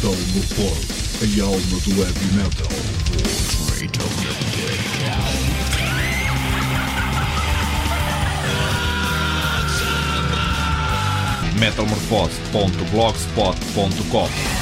Metal Morfose, a alma do heavy metal. metalmorfose.blogspot.com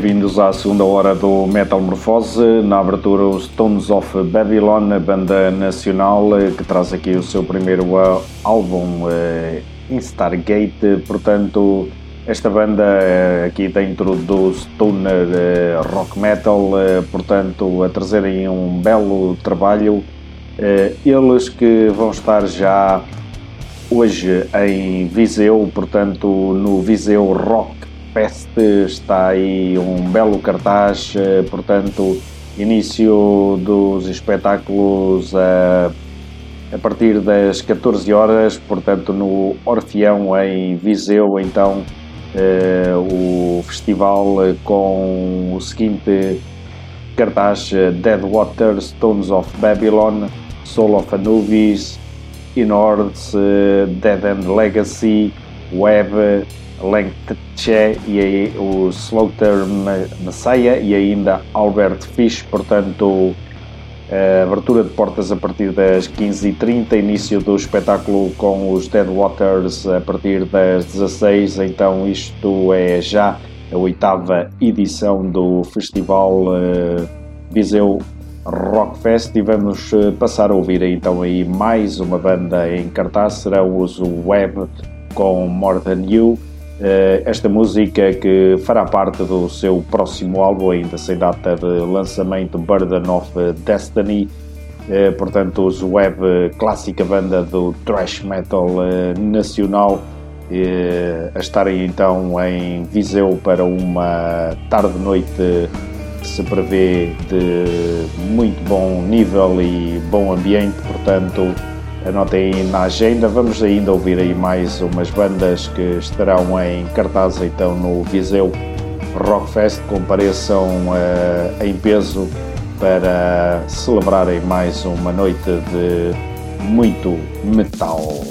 Bem-vindos à segunda hora do Metal Morfose. Na abertura, os Stones of Babylon, a banda nacional eh, que traz aqui o seu primeiro eh, álbum eh, Stargate. Portanto, esta banda aqui dentro do stoner rock metal, portanto, a trazerem um belo trabalho. Eles que vão estar já hoje em Viseu, portanto, no Viseu Rock Fest está aí um belo cartaz, eh, portanto, início dos espetáculos a, a partir das 14 horas, portanto, no Orfeão em Viseu, então eh, o festival com o seguinte cartaz Dead Water, Stones of Babylon, Soul of Anubis, Inords, eh, Dead End Legacy, Web, Che e o Slaughter Messiah e ainda Albert Fish, portanto abertura de portas a partir das 15h30, início do espetáculo com os Dead Waters a partir das 16 então isto é já a oitava edição do Festival uh, Viseu Rockfest e vamos uh, passar a ouvir então aí mais uma banda em cartaz, serão os Web com More Than You. eh, esta música que fará parte do seu próximo álbum, ainda sem data de lançamento, Burden of Destiny. Eh, portanto, os Web, clássica banda do thrash metal eh, nacional, a estarem então em Viseu para uma tarde-noite que se prevê de muito bom nível e bom ambiente, portanto Anotem aí na agenda. Vamos ainda ouvir aí mais umas bandas que estarão em cartaz então no Viseu Rockfest. Compareçam uh, em peso para celebrarem mais uma noite de muito metal.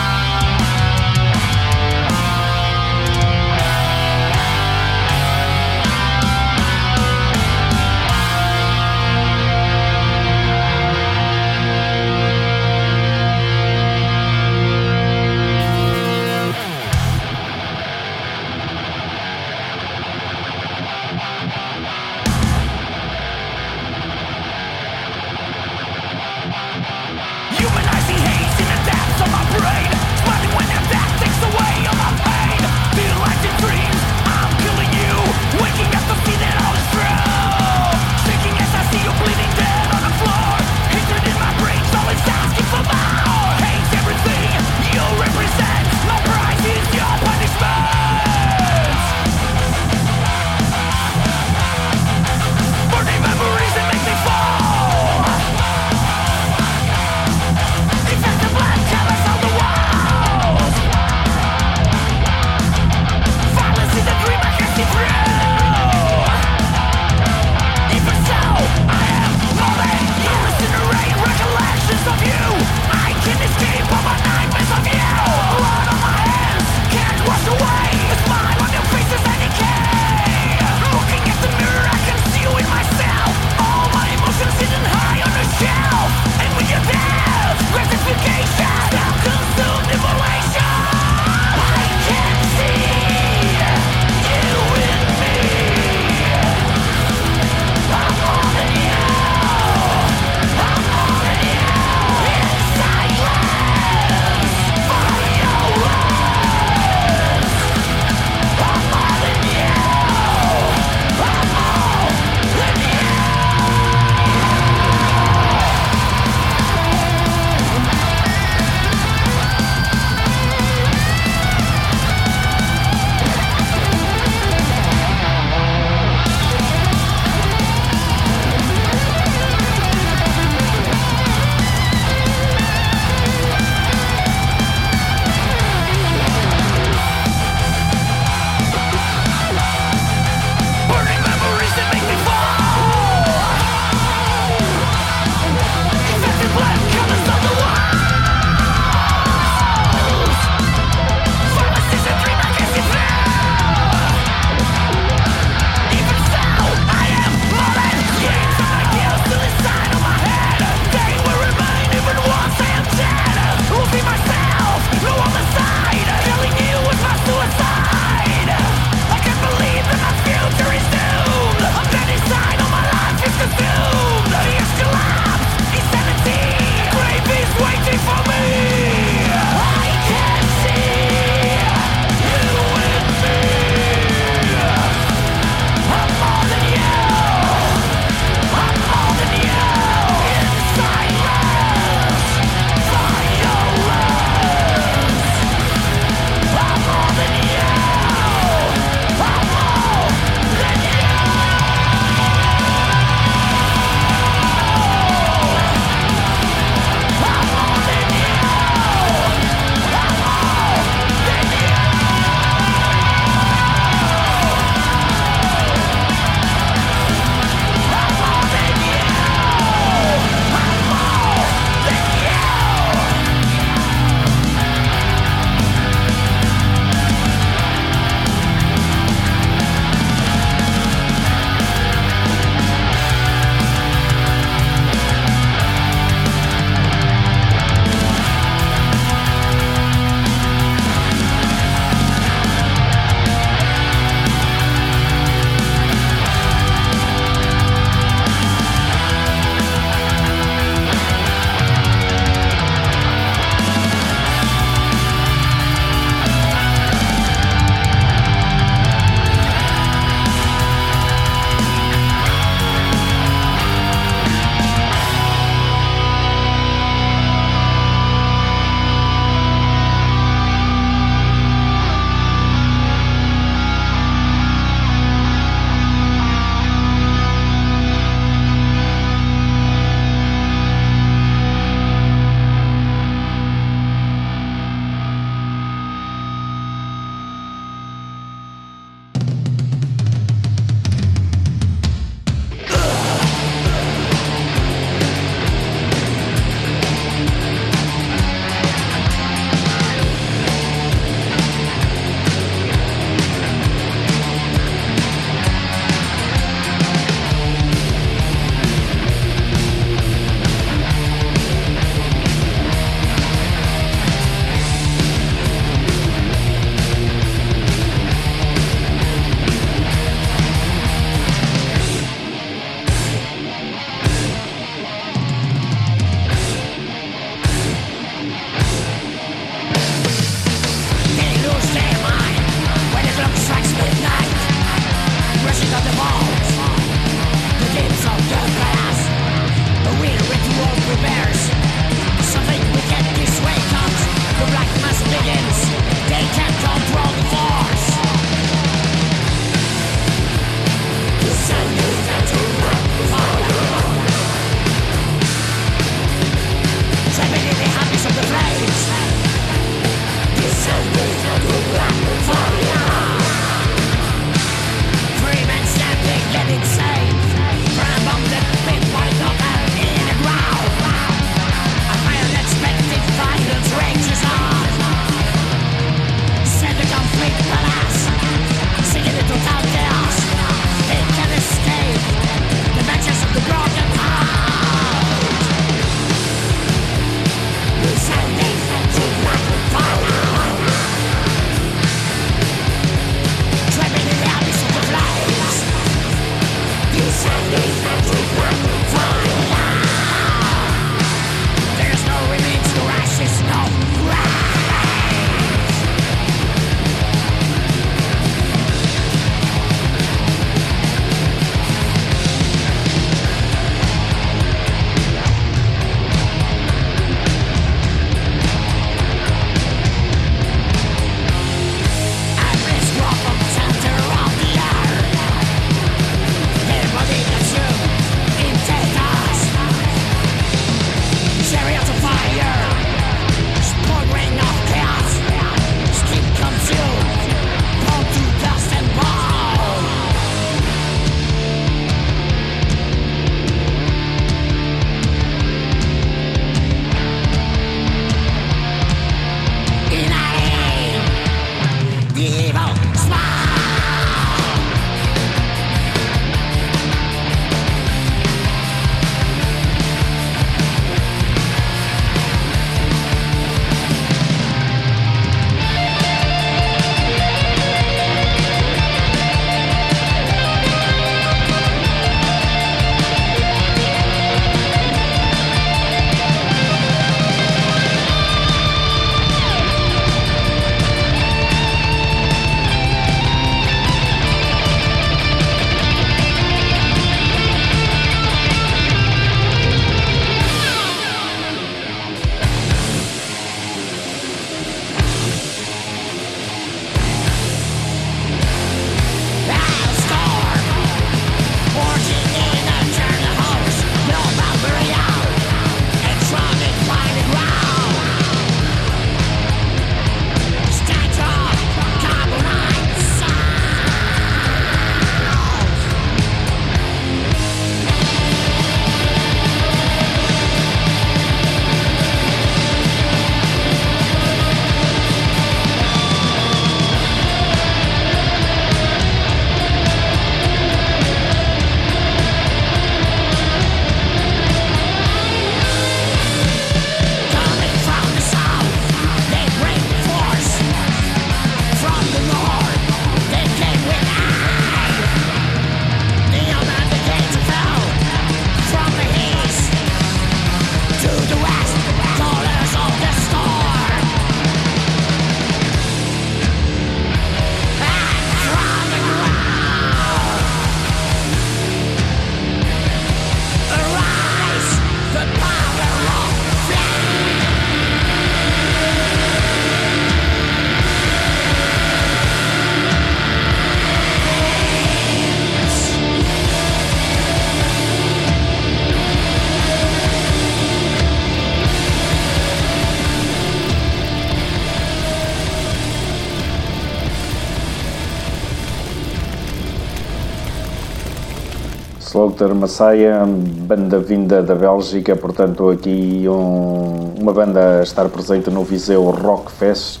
Slaughter Messiah, banda vinda da Bélgica, portanto aqui um, uma banda a estar presente no Viseu Rock Fest,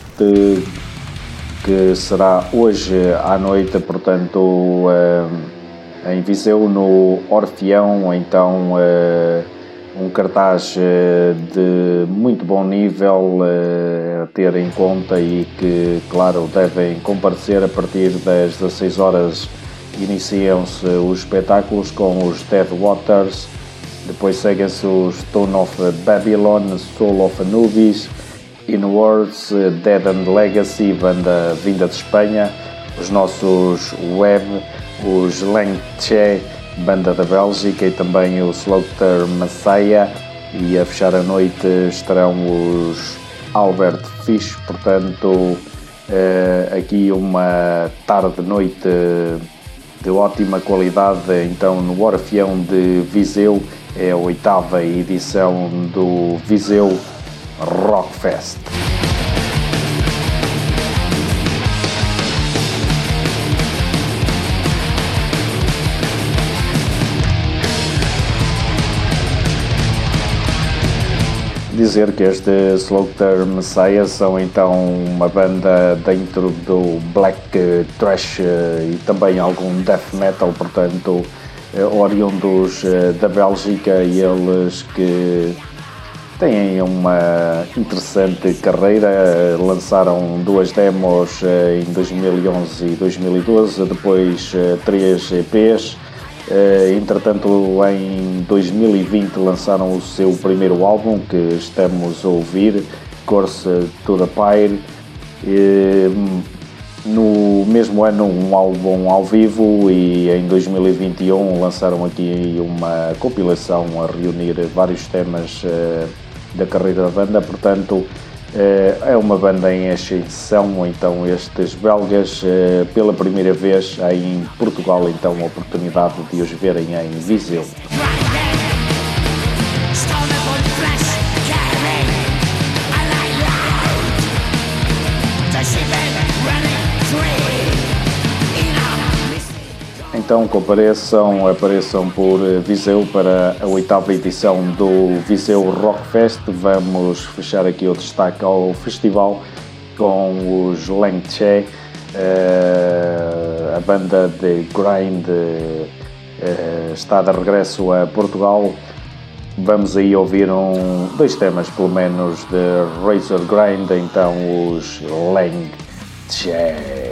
que será hoje à noite, portanto em Viseu no Orfeão, então um cartaz de muito bom nível a ter em conta e que, claro, devem comparecer a partir das 16 horas Iniciam-se os espetáculos com os Dead Waters, depois seguem-se os Stone of Babylon, Soul of Anubis, In Words, Dead and Legacy, banda vinda de Espanha, os nossos Web, os Langche, banda da Bélgica e também o Slaughter Messiah. E a fechar a noite estarão os Albert Fish, portanto eh, aqui uma tarde-noite de ótima qualidade, então no Orfeão de Viseu, é a oitava edição do Viseu Rockfest. Dizer que este Slaughter Messiah são então uma banda dentro do black thrash eh, e também algum death metal, portanto, eh, oriundos eh, da Bélgica e eles que têm uma interessante carreira, lançaram duas demos em 2011 e 2012, depois três EPs entretanto, em 2020 lançaram o seu primeiro álbum que estamos a ouvir, Course to the Pyre. Uh, no mesmo ano, um álbum ao vivo e em 2021 lançaram aqui uma compilação a reunir vários temas uh, da carreira da banda. Portanto, eh, é uma banda em ascensão, então estes belgas, eh, pela primeira vez em Portugal, então a oportunidade de os verem em Viseu. Então compareçam, apareçam por Viseu para a oitava edição do Viseu Rock Fest. Vamos fechar aqui o destaque ao festival com os Lengche, eh, a banda de Grind eh, está de regresso a Portugal. Vamos aí ouvir um, dois temas, pelo menos, de Razor Grind, então os Lengche.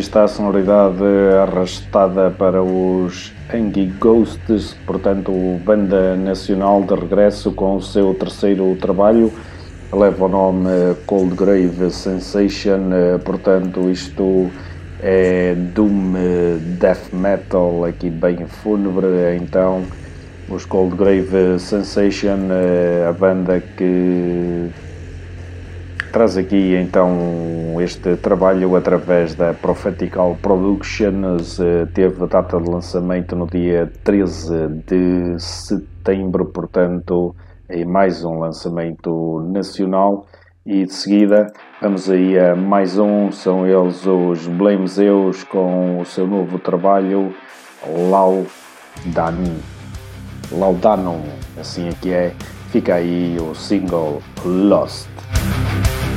Está a sonoridade arrastada para os Angie Ghosts, portanto, banda nacional de regresso com o seu terceiro trabalho, leva o nome Cold Grave Sensation, portanto, isto é Doom Death Metal, aqui bem fúnebre, então os Cold Grave Sensation, a banda que traz aqui então este trabalho através da Prophetical Productions, teve data de lançamento no dia 13 de setembro, portanto, é mais um lançamento nacional. E de seguida vamos aí a mais um, são eles os Blamezeus com o seu novo trabalho Laudan. Laudanum, assim é que é. Fica aí o single Lost. Aí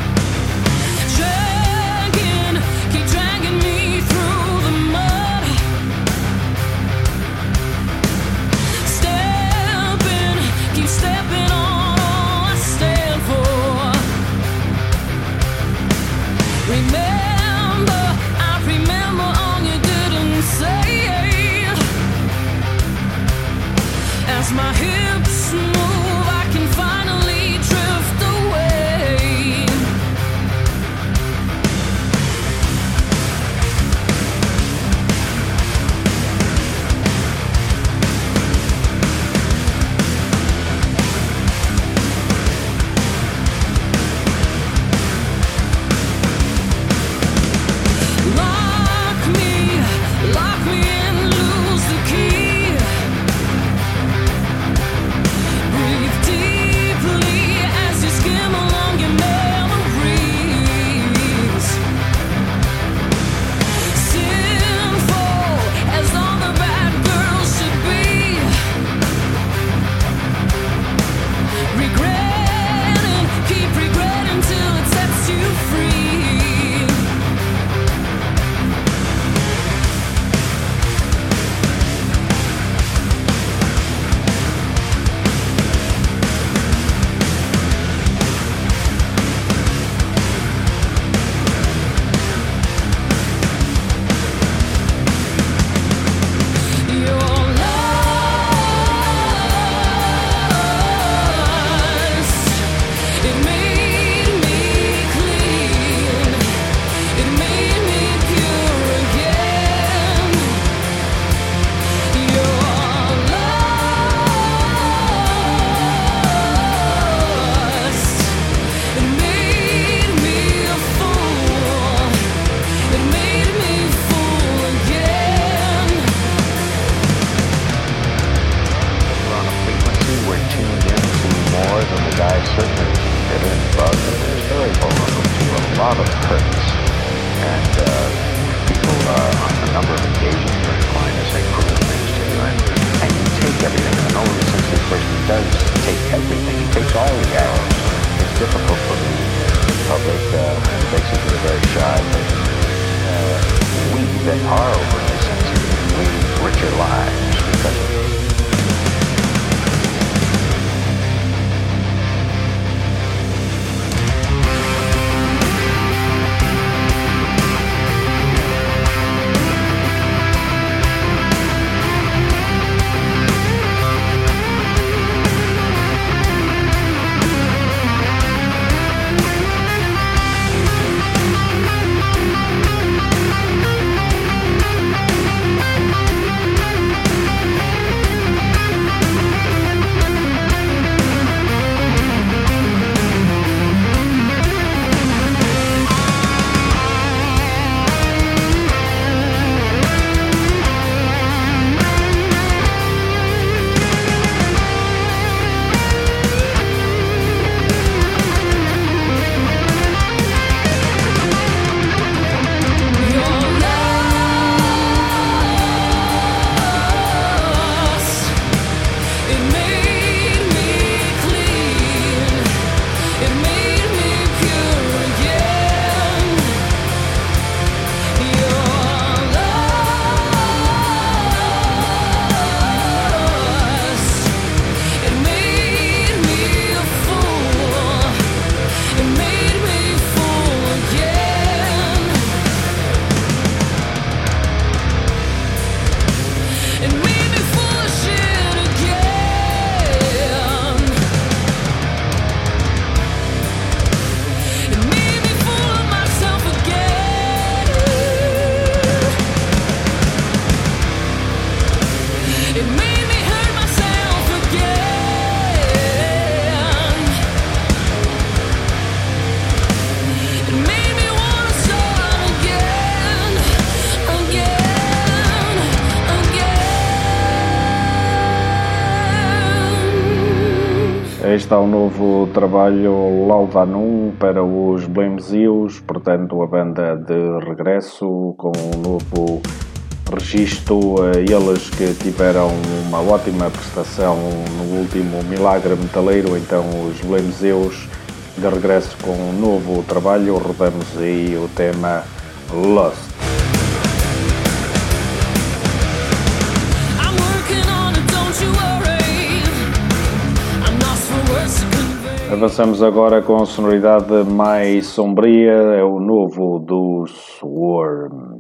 and our overnight senses, we richer lives. Está o novo trabalho Laudanum para os Blemzios, portanto a banda de regresso com um novo registro. Eles que tiveram uma ótima prestação no último Milagre Metaleiro, então os Blemzios de regresso com um novo trabalho. Rodamos aí o tema Lost. Avançamos agora com a sonoridade mais sombria, é o novo do Swarm.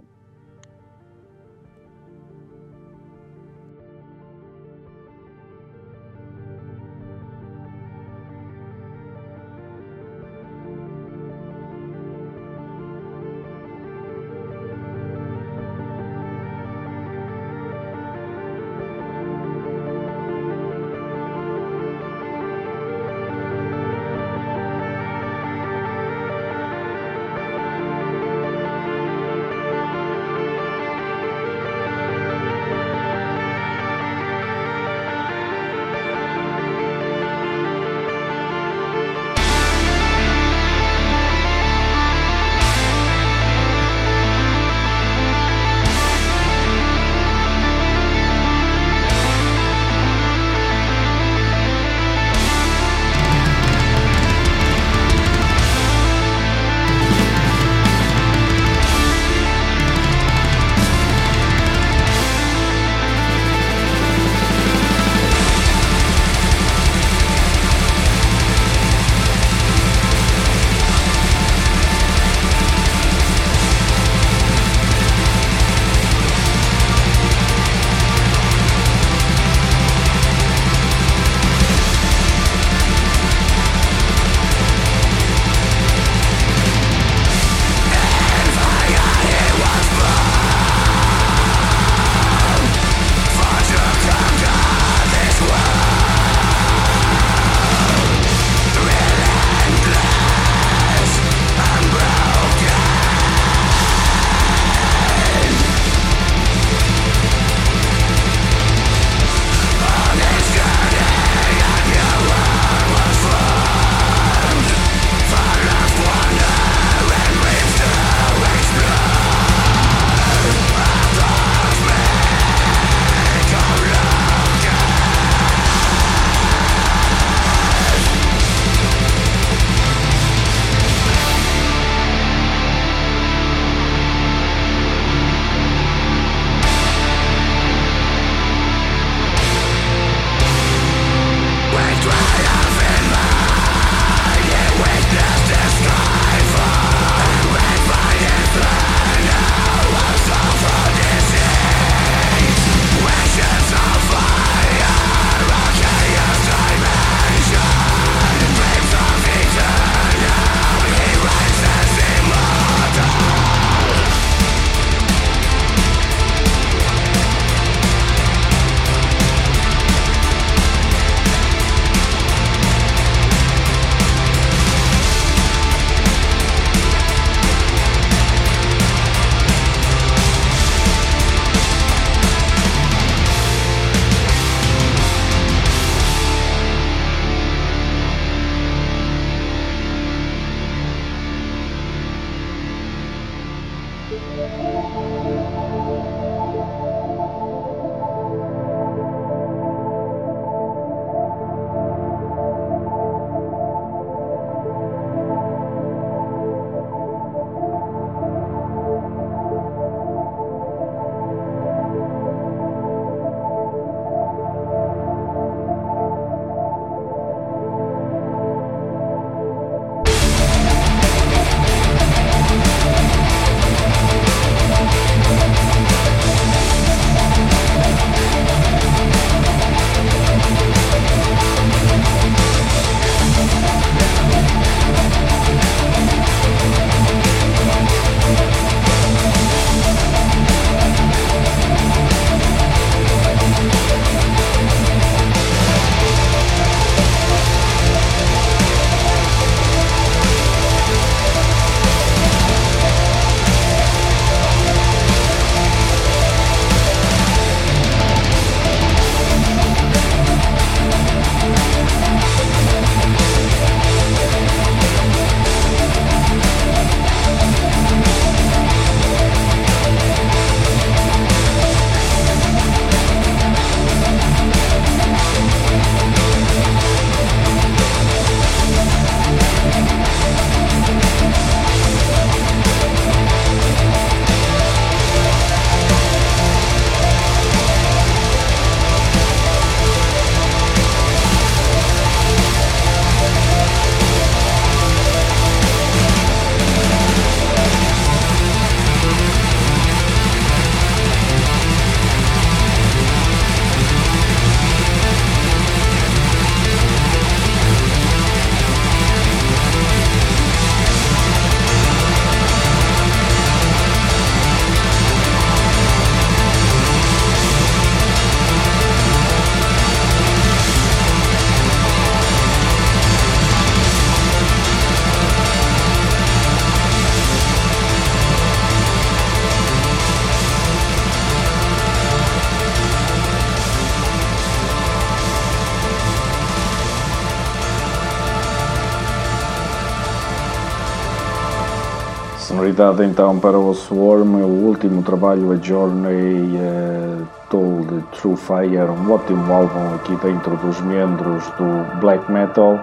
Sonoridade então para o Swarm, o último trabalho, a Journey uh, Told True Fire, um ótimo álbum aqui dentro dos membros do black metal.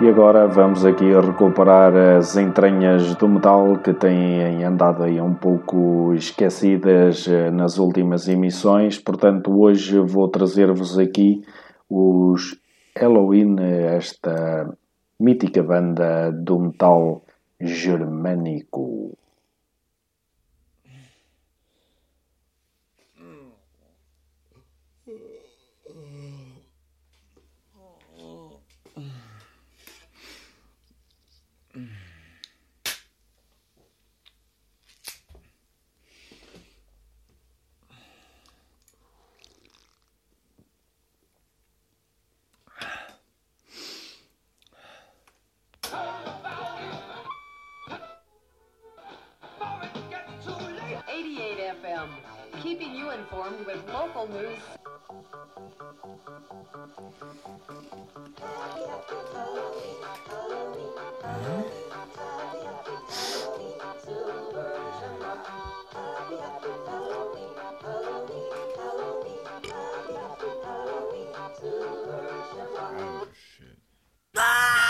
E agora vamos aqui recuperar as entranhas do metal que têm andado aí um pouco esquecidas eh, nas últimas emissões. Portanto, hoje vou trazer-vos aqui os Halloween, esta mítica banda do metal germânico. keeping you informed with local news. Oh, shit. Ah!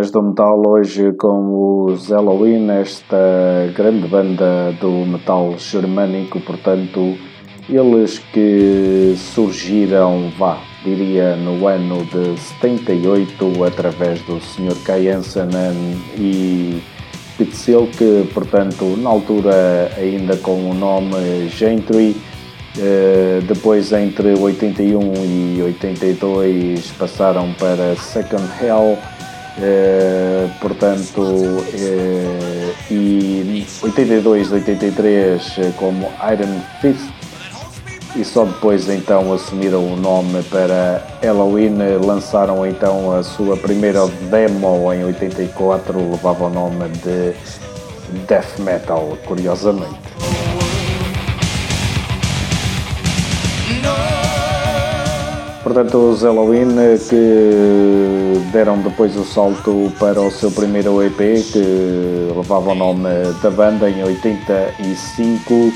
Entranhas do metal hoje com os Halloween, esta grande banda do metal germânico, portanto, eles que surgiram, vá, diria, no ano de 78 através do Sr. Kai Hansen e Pete Silk, portanto, na altura ainda com o nome Gentry, eh, depois entre 81 e 82 passaram para Second Hell, eh, portanto, eh, e 82, 83 como Iron Fist e só depois então assumiram o nome para Halloween, lançaram então a sua primeira demo em 84, levava o nome de Death Metal, curiosamente. Portanto, os Halloween que deram depois o salto para o seu primeiro EP, que levava o nome da banda em 85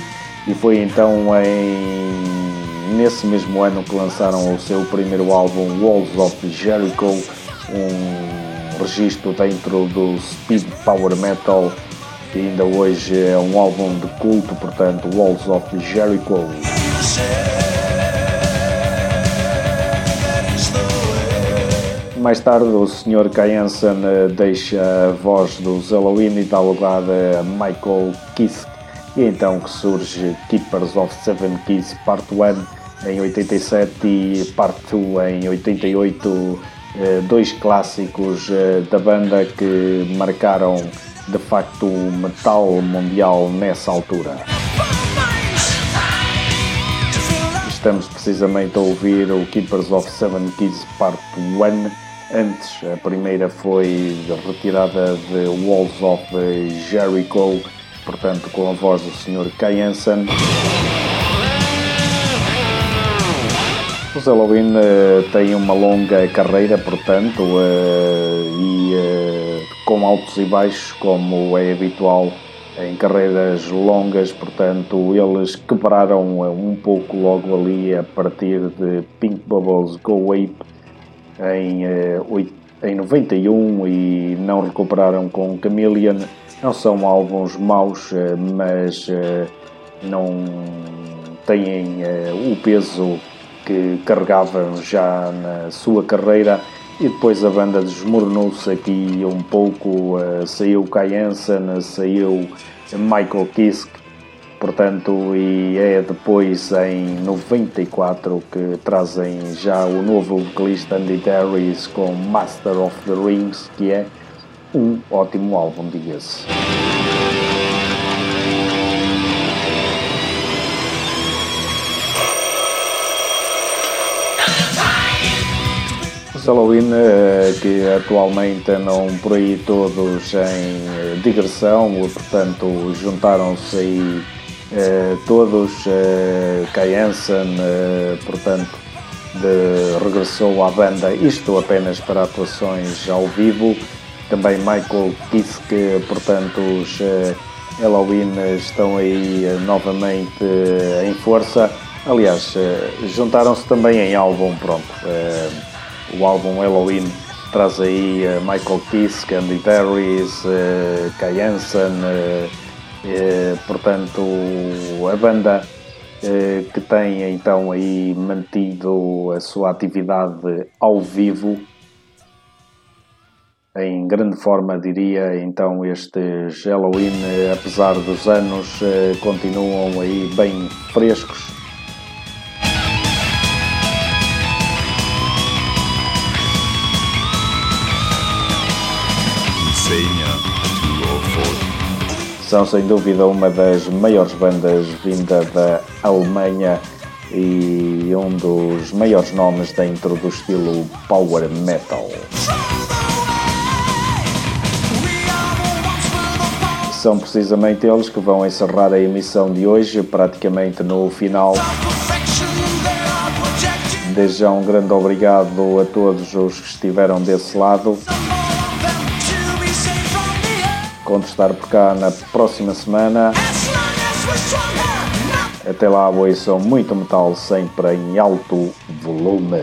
e foi então em, nesse mesmo ano que lançaram o seu primeiro álbum Walls of Jericho, um registro dentro do speed power metal que ainda hoje é um álbum de culto, portanto Walls of Jericho. Mais tarde, o Sr. Kayensen eh, deixa a voz dos Halloween e dá lugar a Michael Kiske e então que surge Keepers of Seven Keys Part 1 em 87 e Part 2 em 88, eh, dois clássicos eh, da banda que marcaram de facto o metal mundial nessa altura. Estamos precisamente a ouvir o Keepers of Seven Keys Part 1. Antes, a primeira foi retirada de Walls of Jericho portanto com a voz do Sr. Kai Hansen. Os Halloween uh, têm uma longa carreira, portanto, uh, e uh, com altos e baixos, como é habitual em carreiras longas, portanto, eles quebraram um pouco logo ali a partir de Pink Bubbles Go Ape em, em 91 e não recuperaram com Chameleon. Não são álbuns maus, eh, mas eh, não têm eh, o peso que carregavam já na sua carreira. E depois a banda desmoronou-se aqui um pouco, saiu Kai Hansen, saiu Michael Kiske, portanto, e é depois em 94 que trazem já o novo vocalista Andy Darius com Master of the Rings, que é um ótimo álbum, diga-se. Halloween, eh, que atualmente andam por aí todos em eh, digressão, portanto juntaram-se aí eh, todos, Kai Hansen, portanto, de, regressou à banda, isto apenas para atuações ao vivo, também Michael Kiske, portanto os uh, Halloween estão aí uh, novamente uh, em força. Aliás, juntaram-se também em álbum, pronto. o álbum Halloween traz aí Michael Kiske, Andy uh, Kai Hansen, portanto a banda que tem então aí mantido a sua atividade ao vivo em grande forma, diria, então estes Halloween, eh, apesar dos anos, eh, continuam aí bem frescos. São sem dúvida uma das maiores bandas vinda da Alemanha e um dos maiores nomes dentro do estilo power metal. são precisamente eles que vão encerrar a emissão de hoje, praticamente no final. Desde já um grande obrigado a todos os que estiveram desse lado. Contestar por cá na próxima semana. Até lá, são muito metal, sempre em alto volume.